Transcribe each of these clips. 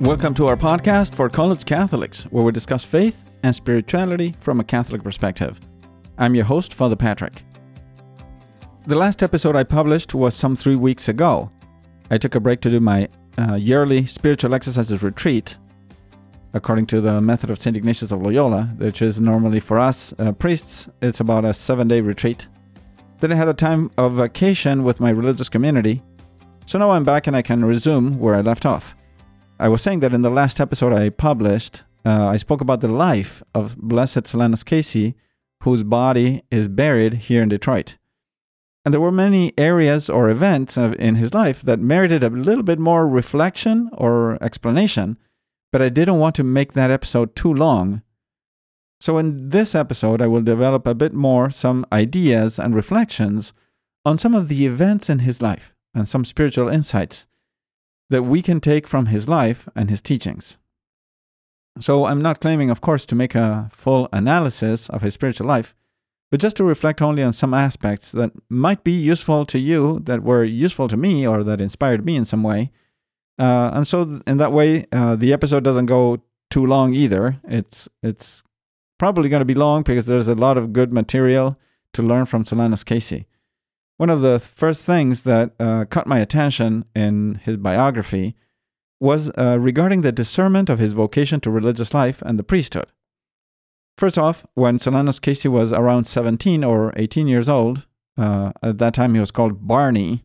Welcome to our podcast for college Catholics, where we discuss faith and spirituality from a Catholic perspective. I'm your host, Father Patrick. The last episode I published was some three weeks ago. I took a break to do my uh, yearly spiritual exercises retreat, according to the method of St. Ignatius of Loyola, which is normally for us uh, priests, it's about a seven day retreat. Then I had a time of vacation with my religious community, so now I'm back and I can resume where I left off. I was saying that in the last episode I published, uh, I spoke about the life of Blessed Solanus Casey, whose body is buried here in Detroit. And there were many areas or events in his life that merited a little bit more reflection or explanation, but I didn't want to make that episode too long. So, in this episode, I will develop a bit more some ideas and reflections on some of the events in his life and some spiritual insights that we can take from his life and his teachings. So I'm not claiming, of course, to make a full analysis of his spiritual life, but just to reflect only on some aspects that might be useful to you, that were useful to me, or that inspired me in some way. Uh, and so, in that way, uh, the episode doesn't go too long either. It's it's probably going to be long because there's a lot of good material to learn from Solanus Casey. One of the first things that uh, caught my attention in his biography was uh, regarding the discernment of his vocation to religious life and the priesthood. First off, when Solanus Casey was around 17 or 18 years old, uh, at that time he was called Barney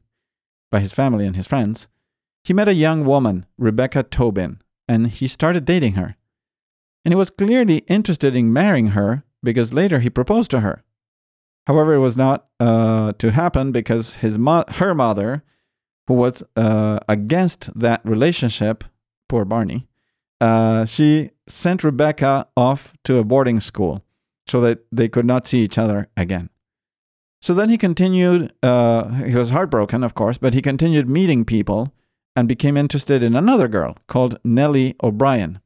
by his family and his friends, he met a young woman, Rebecca Tobin, and he started dating her. And he was clearly interested in marrying her because later he proposed to her. However, it was not uh, to happen because his mo- her mother, who was uh, against that relationship, poor Barney, uh, she sent Rebecca off to a boarding school so that they could not see each other again. So then he continued, uh, he was heartbroken, of course, but he continued meeting people and became interested in another girl called Nellie O'Brien.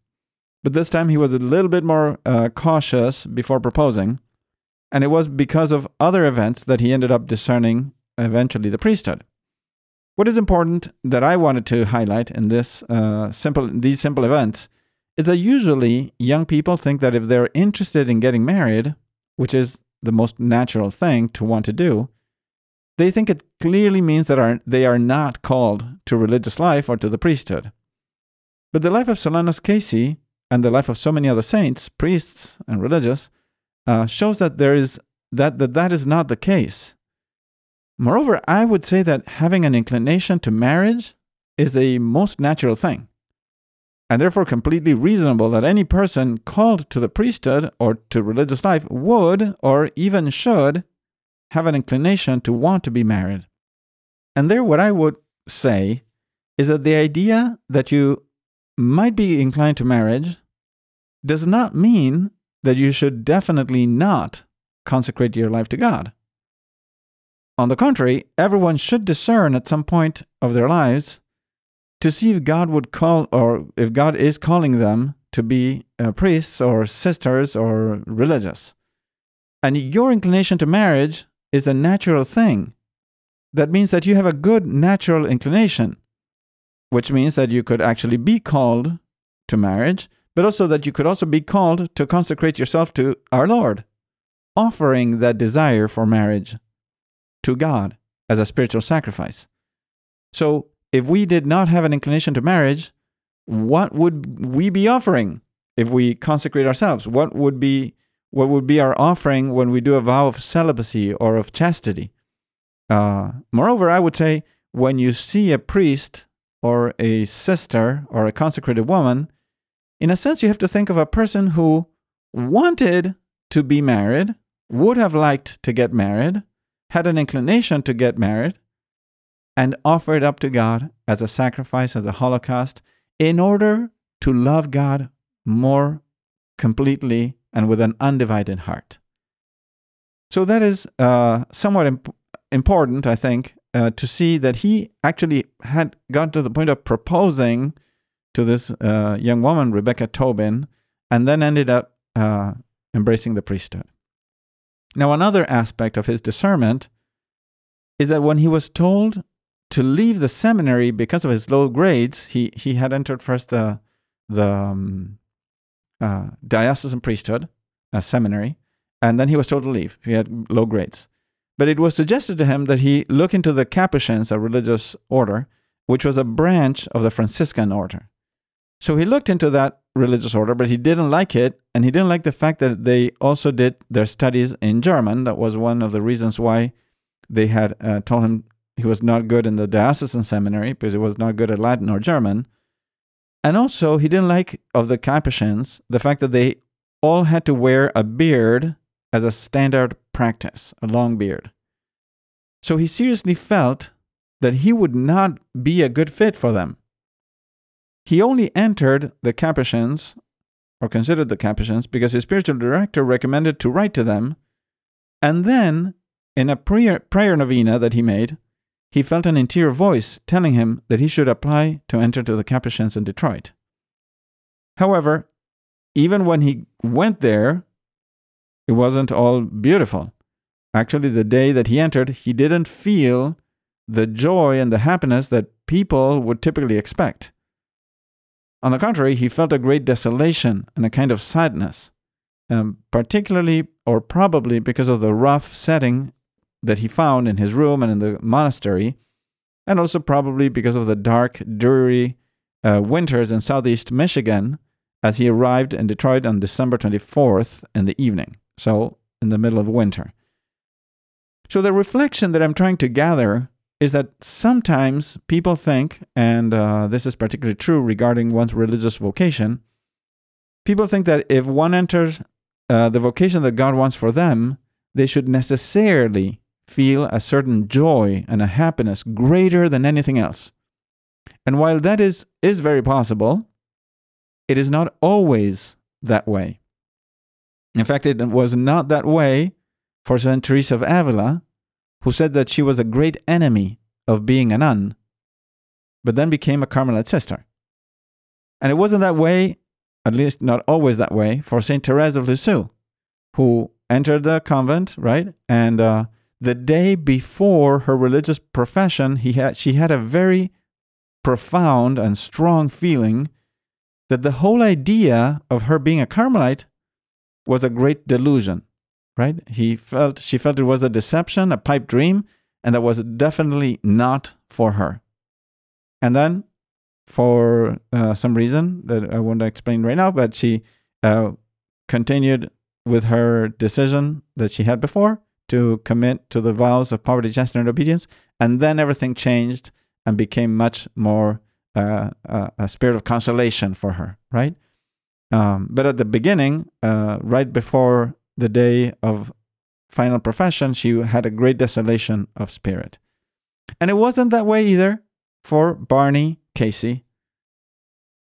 But this time he was a little bit more uh, cautious before proposing and it was because of other events that he ended up discerning eventually the priesthood. What is important that I wanted to highlight in this uh, simple these simple events is that usually young people think that if they're interested in getting married, which is the most natural thing to want to do, they think it clearly means that are, they are not called to religious life or to the priesthood. But the life of Solanus Casey and the life of so many other saints, priests, and religious uh, shows that there is that, that that is not the case. Moreover, I would say that having an inclination to marriage is a most natural thing, and therefore completely reasonable that any person called to the priesthood or to religious life would, or even should, have an inclination to want to be married. And there, what I would say is that the idea that you might be inclined to marriage does not mean that you should definitely not consecrate your life to God. On the contrary, everyone should discern at some point of their lives to see if God would call or if God is calling them to be uh, priests or sisters or religious. And your inclination to marriage is a natural thing. That means that you have a good natural inclination, which means that you could actually be called to marriage but also that you could also be called to consecrate yourself to our Lord, offering that desire for marriage to God as a spiritual sacrifice. So, if we did not have an inclination to marriage, what would we be offering if we consecrate ourselves? What would be what would be our offering when we do a vow of celibacy or of chastity? Uh, moreover, I would say when you see a priest or a sister or a consecrated woman, in a sense, you have to think of a person who wanted to be married, would have liked to get married, had an inclination to get married, and offered up to God as a sacrifice, as a holocaust, in order to love God more completely and with an undivided heart. So that is uh, somewhat imp- important, I think, uh, to see that he actually had got to the point of proposing to this uh, young woman, Rebecca Tobin, and then ended up uh, embracing the priesthood. Now, another aspect of his discernment is that when he was told to leave the seminary because of his low grades, he, he had entered first the the um, uh, diocesan priesthood, a seminary, and then he was told to leave. He had low grades. But it was suggested to him that he look into the Capuchins, a religious order, which was a branch of the Franciscan order. So he looked into that religious order, but he didn't like it. And he didn't like the fact that they also did their studies in German. That was one of the reasons why they had uh, told him he was not good in the diocesan seminary because he was not good at Latin or German. And also, he didn't like of the Capuchins the fact that they all had to wear a beard as a standard practice, a long beard. So he seriously felt that he would not be a good fit for them. He only entered the Capuchins, or considered the Capuchins, because his spiritual director recommended to write to them. And then, in a prayer, prayer novena that he made, he felt an interior voice telling him that he should apply to enter to the Capuchins in Detroit. However, even when he went there, it wasn't all beautiful. Actually, the day that he entered, he didn't feel the joy and the happiness that people would typically expect. On the contrary, he felt a great desolation and a kind of sadness, um, particularly or probably because of the rough setting that he found in his room and in the monastery, and also probably because of the dark, dreary uh, winters in southeast Michigan as he arrived in Detroit on December 24th in the evening so in the middle of winter. So the reflection that I'm trying to gather is that sometimes people think, and uh, this is particularly true regarding one's religious vocation, people think that if one enters uh, the vocation that God wants for them, they should necessarily feel a certain joy and a happiness greater than anything else. And while that is, is very possible, it is not always that way. In fact, it was not that way for St. Teresa of Avila, who said that she was a great enemy of being a nun, but then became a Carmelite sister. And it wasn't that way, at least not always that way, for St. Therese of Lisieux, who entered the convent, right? And uh, the day before her religious profession, he had, she had a very profound and strong feeling that the whole idea of her being a Carmelite was a great delusion, right? He felt she felt it was a deception, a pipe dream, and that was definitely not for her. And then, for uh, some reason that I won't explain right now, but she uh, continued with her decision that she had before to commit to the vows of poverty, chastity, and obedience, and then everything changed and became much more uh, a spirit of consolation for her, right? Um, but at the beginning, uh, right before the day of final profession, she had a great desolation of spirit. And it wasn't that way either for Barney Casey,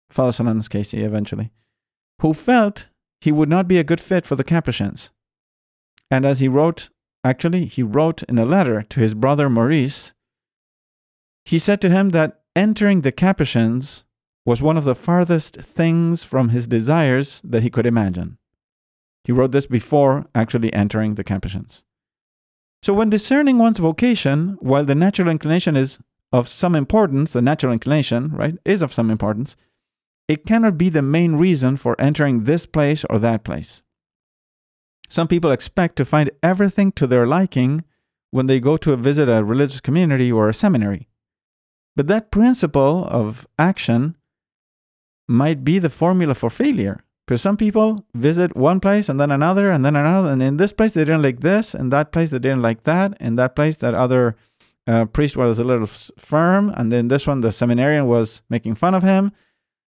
Father Solanus Casey eventually, who felt he would not be a good fit for the Capuchins. And as he wrote, actually, he wrote in a letter to his brother Maurice, he said to him that entering the Capuchins was one of the farthest things from his desires that he could imagine. He wrote this before actually entering the Capuchins. So, when discerning one's vocation, while the natural inclination is of some importance, the natural inclination, right, is of some importance, it cannot be the main reason for entering this place or that place. Some people expect to find everything to their liking when they go to visit a religious community or a seminary. But that principle of action might be the formula for failure. Because some people visit one place and then another and then another, and in this place they didn't like this, in that place they didn't like that, in that place that other uh, priest was a little firm, and then this one the seminarian was making fun of him.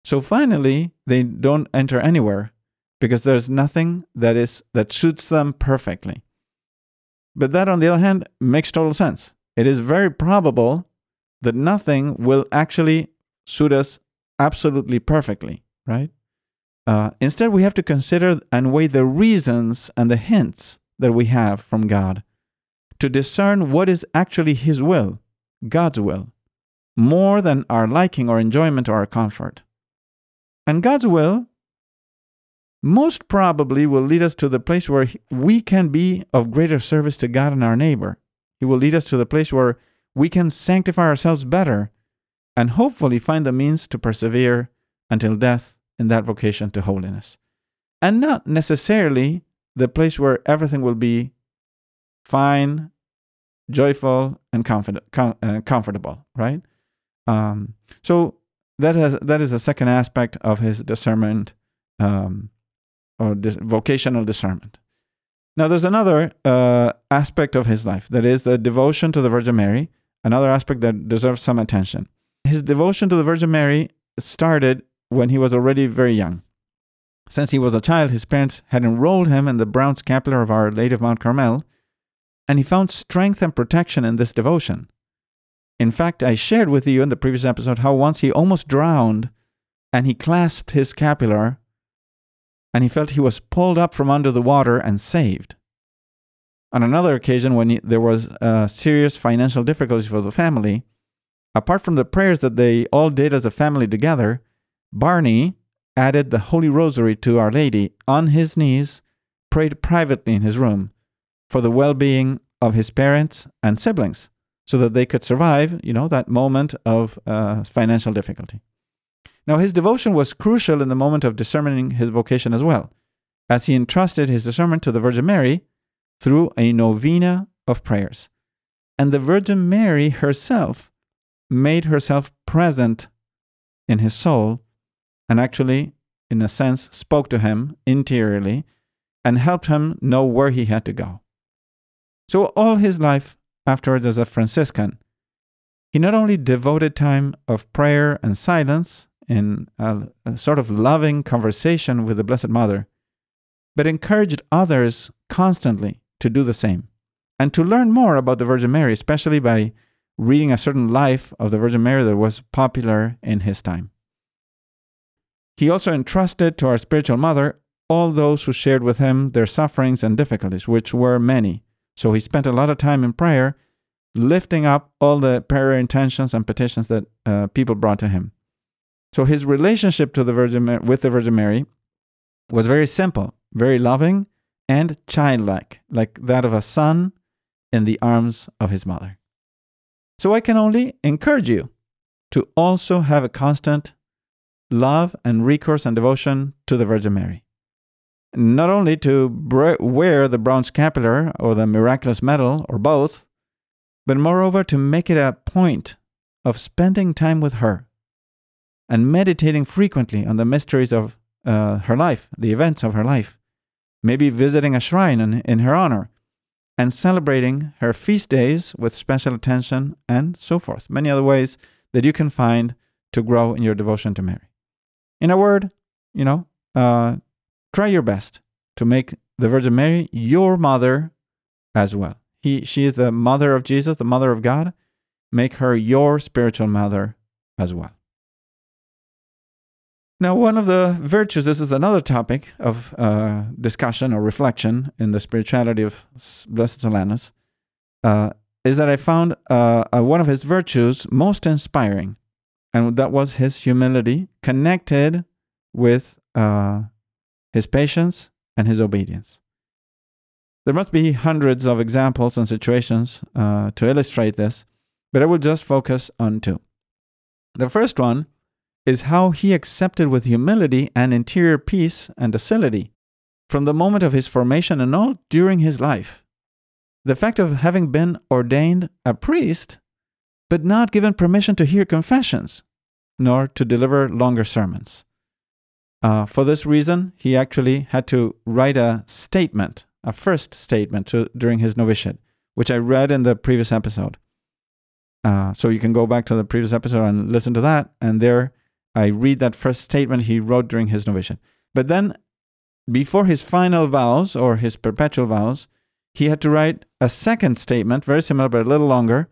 So finally, they don't enter anywhere because there's nothing that is that suits them perfectly. But that, on the other hand, makes total sense. It is very probable that nothing will actually suit us absolutely perfectly, right? Uh, instead, we have to consider and weigh the reasons and the hints that we have from God to discern what is actually His will, God's will, more than our liking or enjoyment or our comfort. And God's will most probably will lead us to the place where we can be of greater service to God and our neighbor. He will lead us to the place where we can sanctify ourselves better and hopefully find the means to persevere until death in that vocation to holiness. And not necessarily the place where everything will be fine, joyful, and com- uh, comfortable, right? Um, so that has that is the second aspect of his discernment um, or dis- vocational discernment. Now, there's another uh, aspect of his life that is the devotion to the Virgin Mary. Another aspect that deserves some attention. His devotion to the Virgin Mary started when he was already very young. Since he was a child, his parents had enrolled him in the brown scapular of Our Lady of Mount Carmel, and he found strength and protection in this devotion. In fact, I shared with you in the previous episode how once he almost drowned and he clasped his scapular and he felt he was pulled up from under the water and saved. On another occasion, when he, there was uh, serious financial difficulties for the family, apart from the prayers that they all did as a family together, Barney added the Holy Rosary to Our Lady on his knees, prayed privately in his room for the well being of his parents and siblings so that they could survive, you know, that moment of uh, financial difficulty. Now, his devotion was crucial in the moment of discerning his vocation as well, as he entrusted his discernment to the Virgin Mary through a novena of prayers. And the Virgin Mary herself made herself present in his soul and actually, in a sense, spoke to him interiorly and helped him know where he had to go. So, all his life, afterwards as a Franciscan. He not only devoted time of prayer and silence in a, a sort of loving conversation with the Blessed Mother, but encouraged others constantly to do the same and to learn more about the Virgin Mary, especially by reading a certain life of the Virgin Mary that was popular in his time. He also entrusted to our spiritual mother all those who shared with him their sufferings and difficulties, which were many, so he spent a lot of time in prayer, lifting up all the prayer intentions and petitions that uh, people brought to him. So his relationship to the Virgin with the Virgin Mary was very simple, very loving, and childlike, like that of a son in the arms of his mother. So I can only encourage you to also have a constant love and recourse and devotion to the Virgin Mary not only to wear the brown scapular or the miraculous medal or both, but moreover to make it a point of spending time with her and meditating frequently on the mysteries of uh, her life, the events of her life, maybe visiting a shrine in, in her honor, and celebrating her feast days with special attention, and so forth. Many other ways that you can find to grow in your devotion to Mary. In a word, you know, uh, try your best to make the Virgin Mary your mother as well. He, she is the mother of Jesus, the mother of God. Make her your spiritual mother as well. Now, one of the virtues, this is another topic of uh, discussion or reflection in the spirituality of Blessed Solanus, uh, is that I found uh, one of his virtues most inspiring, and that was his humility connected with uh, his patience, and his obedience. There must be hundreds of examples and situations uh, to illustrate this, but I will just focus on two. The first one is how he accepted with humility and interior peace and docility from the moment of his formation and all during his life. The fact of having been ordained a priest, but not given permission to hear confessions, nor to deliver longer sermons. Uh, for this reason, he actually had to write a statement, a first statement to, during his novitiate, which I read in the previous episode. Uh, so you can go back to the previous episode and listen to that. And there I read that first statement he wrote during his novitiate. But then, before his final vows or his perpetual vows, he had to write a second statement, very similar but a little longer,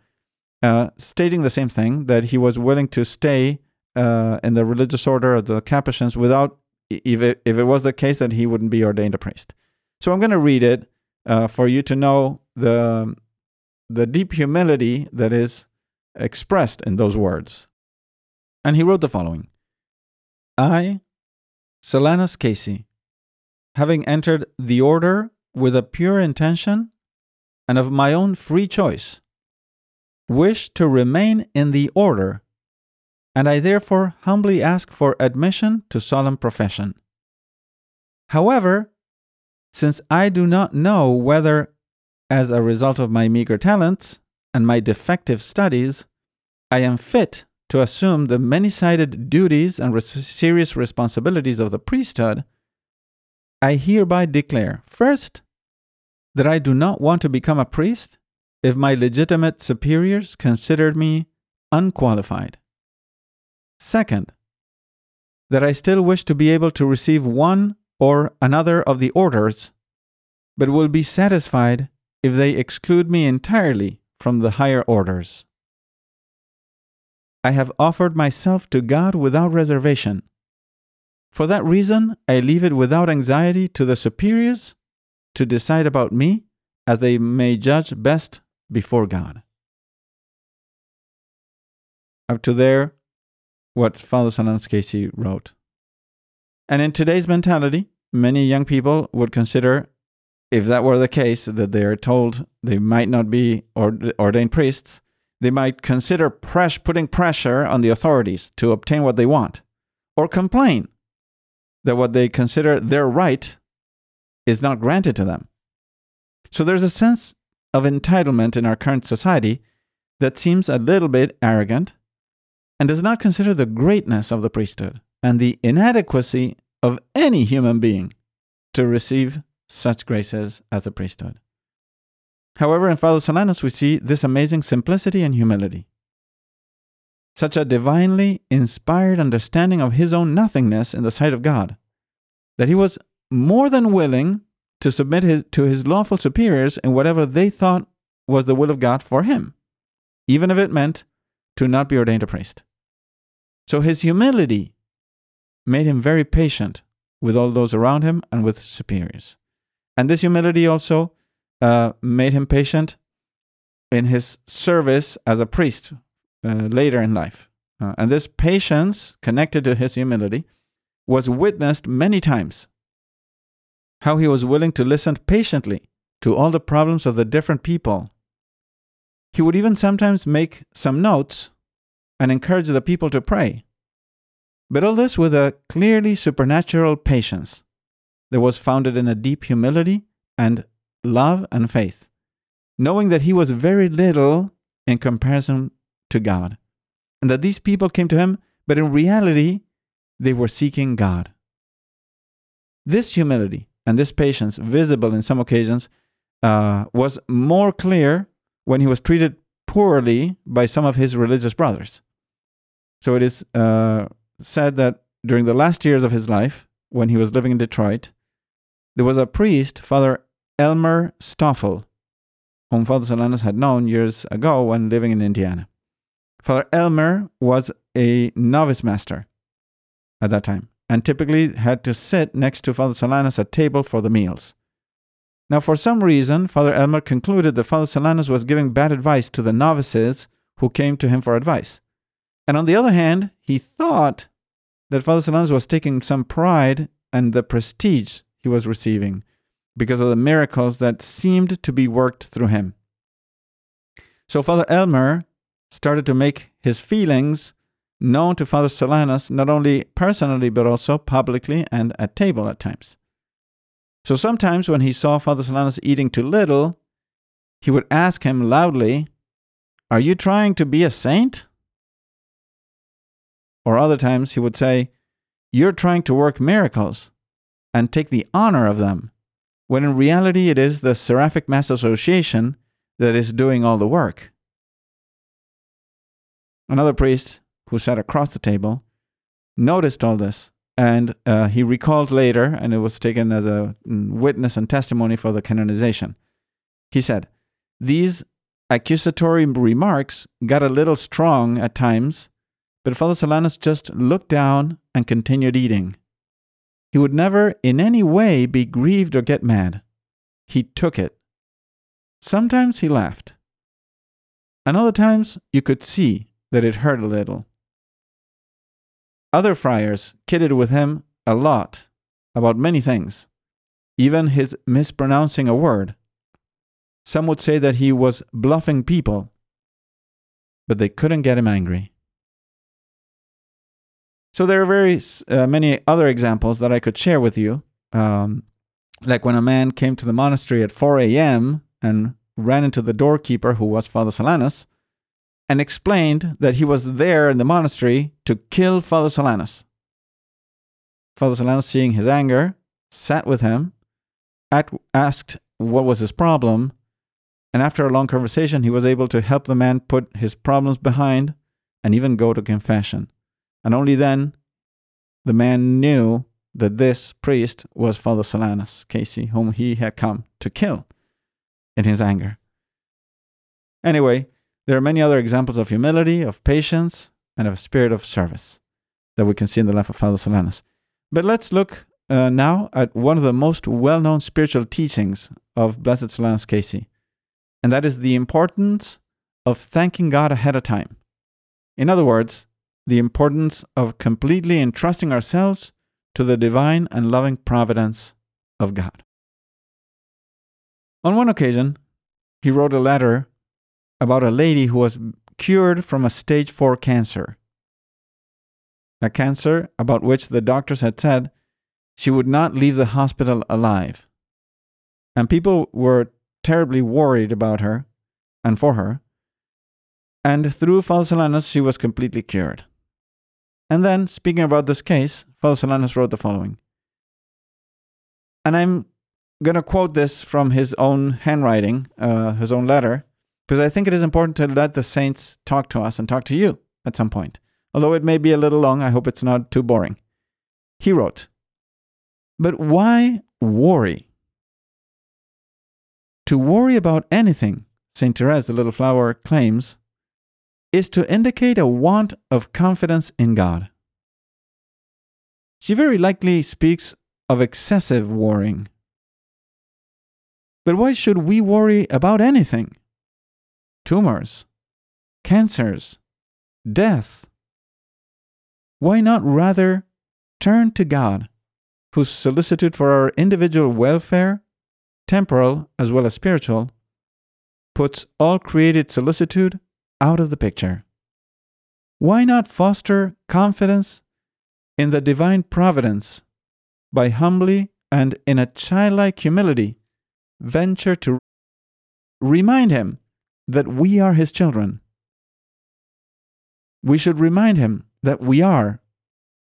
uh, stating the same thing that he was willing to stay uh, in the religious order of the Capuchins without, if it, if it was the case that he wouldn't be ordained a priest. So I'm going to read it uh, for you to know the, the deep humility that is expressed in those words. And he wrote the following I, Solanus Casey, having entered the order with a pure intention and of my own free choice, wish to remain in the order and I therefore humbly ask for admission to solemn profession. However, since I do not know whether, as a result of my meager talents and my defective studies, I am fit to assume the many sided duties and res- serious responsibilities of the priesthood, I hereby declare first, that I do not want to become a priest if my legitimate superiors consider me unqualified. Second, that I still wish to be able to receive one or another of the orders, but will be satisfied if they exclude me entirely from the higher orders. I have offered myself to God without reservation. For that reason, I leave it without anxiety to the superiors to decide about me as they may judge best before God. Up to there, what Father Solanus Casey wrote. And in today's mentality, many young people would consider, if that were the case, that they are told they might not be ordained priests, they might consider press, putting pressure on the authorities to obtain what they want, or complain that what they consider their right is not granted to them. So there's a sense of entitlement in our current society that seems a little bit arrogant and does not consider the greatness of the priesthood and the inadequacy of any human being to receive such graces as the priesthood. However, in Father Solanus, we see this amazing simplicity and humility. Such a divinely inspired understanding of his own nothingness in the sight of God, that he was more than willing to submit his, to his lawful superiors in whatever they thought was the will of God for him, even if it meant to not be ordained a priest. So his humility made him very patient with all those around him and with superiors. And this humility also uh, made him patient in his service as a priest uh, later in life. Uh, and this patience, connected to his humility, was witnessed many times. How he was willing to listen patiently to all the problems of the different people. He would even sometimes make some notes and encourage the people to pray. But all this with a clearly supernatural patience that was founded in a deep humility and love and faith, knowing that he was very little in comparison to God, and that these people came to him, but in reality, they were seeking God. This humility and this patience, visible in some occasions, uh, was more clear when he was treated poorly by some of his religious brothers. So it is uh, said that during the last years of his life, when he was living in Detroit, there was a priest, Father Elmer Stoffel, whom Father Solanus had known years ago when living in Indiana. Father Elmer was a novice master at that time and typically had to sit next to Father Solanus at table for the meals. Now, for some reason, Father Elmer concluded that Father Solanus was giving bad advice to the novices who came to him for advice. And on the other hand, he thought that Father Solanus was taking some pride in the prestige he was receiving because of the miracles that seemed to be worked through him. So Father Elmer started to make his feelings known to Father Solanus, not only personally, but also publicly and at table at times. So sometimes when he saw Father Solanus eating too little, he would ask him loudly, Are you trying to be a saint? Or other times he would say, You're trying to work miracles and take the honor of them, when in reality it is the Seraphic Mass Association that is doing all the work. Another priest who sat across the table, noticed all this. And uh, he recalled later, and it was taken as a mm, witness and testimony for the canonization. He said, These accusatory remarks got a little strong at times, but Father Solanus just looked down and continued eating. He would never in any way be grieved or get mad. He took it. Sometimes he laughed. And other times you could see that it hurt a little. Other friars kidded with him a lot about many things, even his mispronouncing a word. Some would say that he was bluffing people, but they couldn't get him angry. So there are very uh, many other examples that I could share with you. Um, like when a man came to the monastery at 4 a.m. and ran into the doorkeeper, who was Father Solanus, and explained that he was there in the monastery to kill Father Solanus. Father Solanus, seeing his anger, sat with him, asked what was his problem, and after a long conversation, he was able to help the man put his problems behind and even go to confession. And only then the man knew that this priest was Father Solanus Casey, whom he had come to kill in his anger. Anyway, there are many other examples of humility, of patience, and of a spirit of service that we can see in the life of Father Solanus. But let's look uh, now at one of the most well known spiritual teachings of Blessed Solanus Casey, and that is the importance of thanking God ahead of time. In other words, the importance of completely entrusting ourselves to the divine and loving providence of God. On one occasion, he wrote a letter about a lady who was cured from a stage 4 cancer. A cancer about which the doctors had said she would not leave the hospital alive. And people were terribly worried about her and for her. And through Father Solanus, she was completely cured. And then, speaking about this case, Father Solanus wrote the following. And I'm going to quote this from his own handwriting, uh, his own letter, because I think it is important to let the saints talk to us and talk to you at some point. Although it may be a little long, I hope it's not too boring. He wrote, But why worry? To worry about anything, St. Therese, the little flower, claims, is to indicate a want of confidence in God. She very likely speaks of excessive worrying. But why should we worry about anything? Tumors, cancers, death. Why not rather turn to God, whose solicitude for our individual welfare, temporal as well as spiritual, puts all created solicitude out of the picture. Why not foster confidence in the divine providence by humbly and in a childlike humility venture to remind him that we are his children? We should remind him that we are,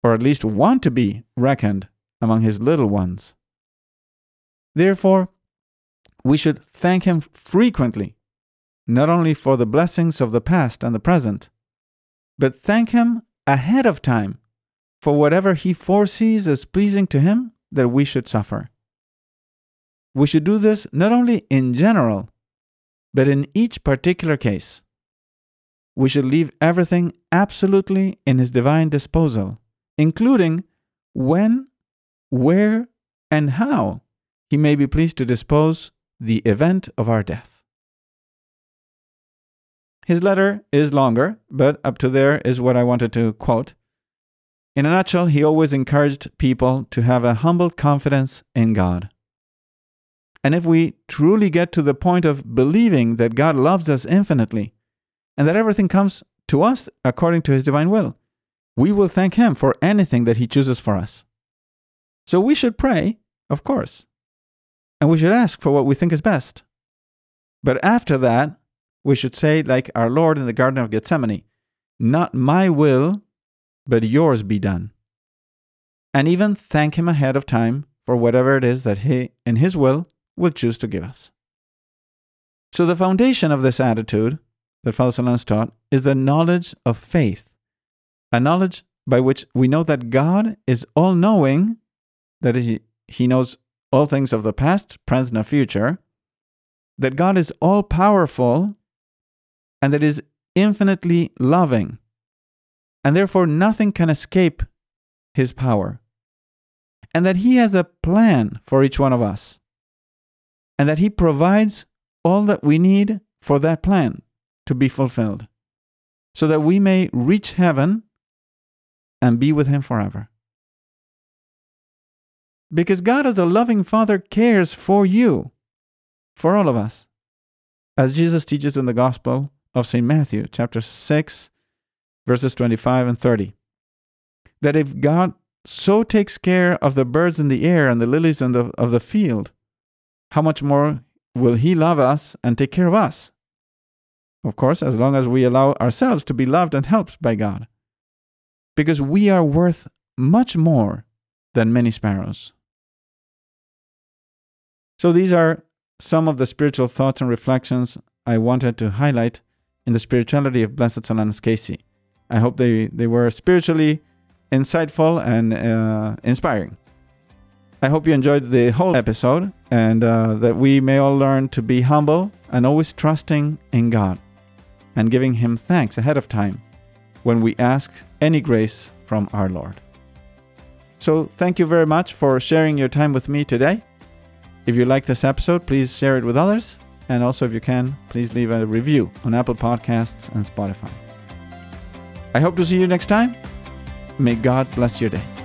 or at least want to be, reckoned among his little ones. Therefore, we should thank him frequently not only for the blessings of the past and the present, but thank Him ahead of time for whatever He foresees as pleasing to Him that we should suffer. We should do this not only in general, but in each particular case. We should leave everything absolutely in His divine disposal, including when, where, and how He may be pleased to dispose the event of our death. His letter is longer, but up to there is what I wanted to quote. In a nutshell, he always encouraged people to have a humble confidence in God. And if we truly get to the point of believing that God loves us infinitely and that everything comes to us according to his divine will, we will thank him for anything that he chooses for us. So we should pray, of course, and we should ask for what we think is best. But after that, we should say, like our Lord in the Garden of Gethsemane, Not my will, but yours be done. And even thank Him ahead of time for whatever it is that He, in His will, will choose to give us. So, the foundation of this attitude that Father Solanus taught is the knowledge of faith, a knowledge by which we know that God is all knowing, that he, he knows all things of the past, present, and future, that God is all powerful and that is infinitely loving, and therefore nothing can escape his power, and that he has a plan for each one of us, and that he provides all that we need for that plan to be fulfilled, so that we may reach heaven and be with him forever. Because God, as a loving Father, cares for you, for all of us. As Jesus teaches in the Gospel of St. Matthew, chapter 6, verses 25 and 30. that if God so takes care of the birds in the air and the lilies the, of the field, how much more will He love us and take care of us? Of course, as long as we allow ourselves to be loved and helped by God. Because we are worth much more than many sparrows. So, these are some of the spiritual thoughts and reflections I wanted to highlight in the spirituality of Blessed Solanus Casey. I hope they, they were spiritually insightful and uh, inspiring. I hope you enjoyed the whole episode and uh, that we may all learn to be humble and always trusting in God and giving Him thanks ahead of time when we ask any grace from our Lord. So, thank you very much for sharing your time with me today. If you like this episode, please share it with others. And also, if you can, please leave a review on Apple Podcasts and Spotify. I hope to see you next time. May God bless your day.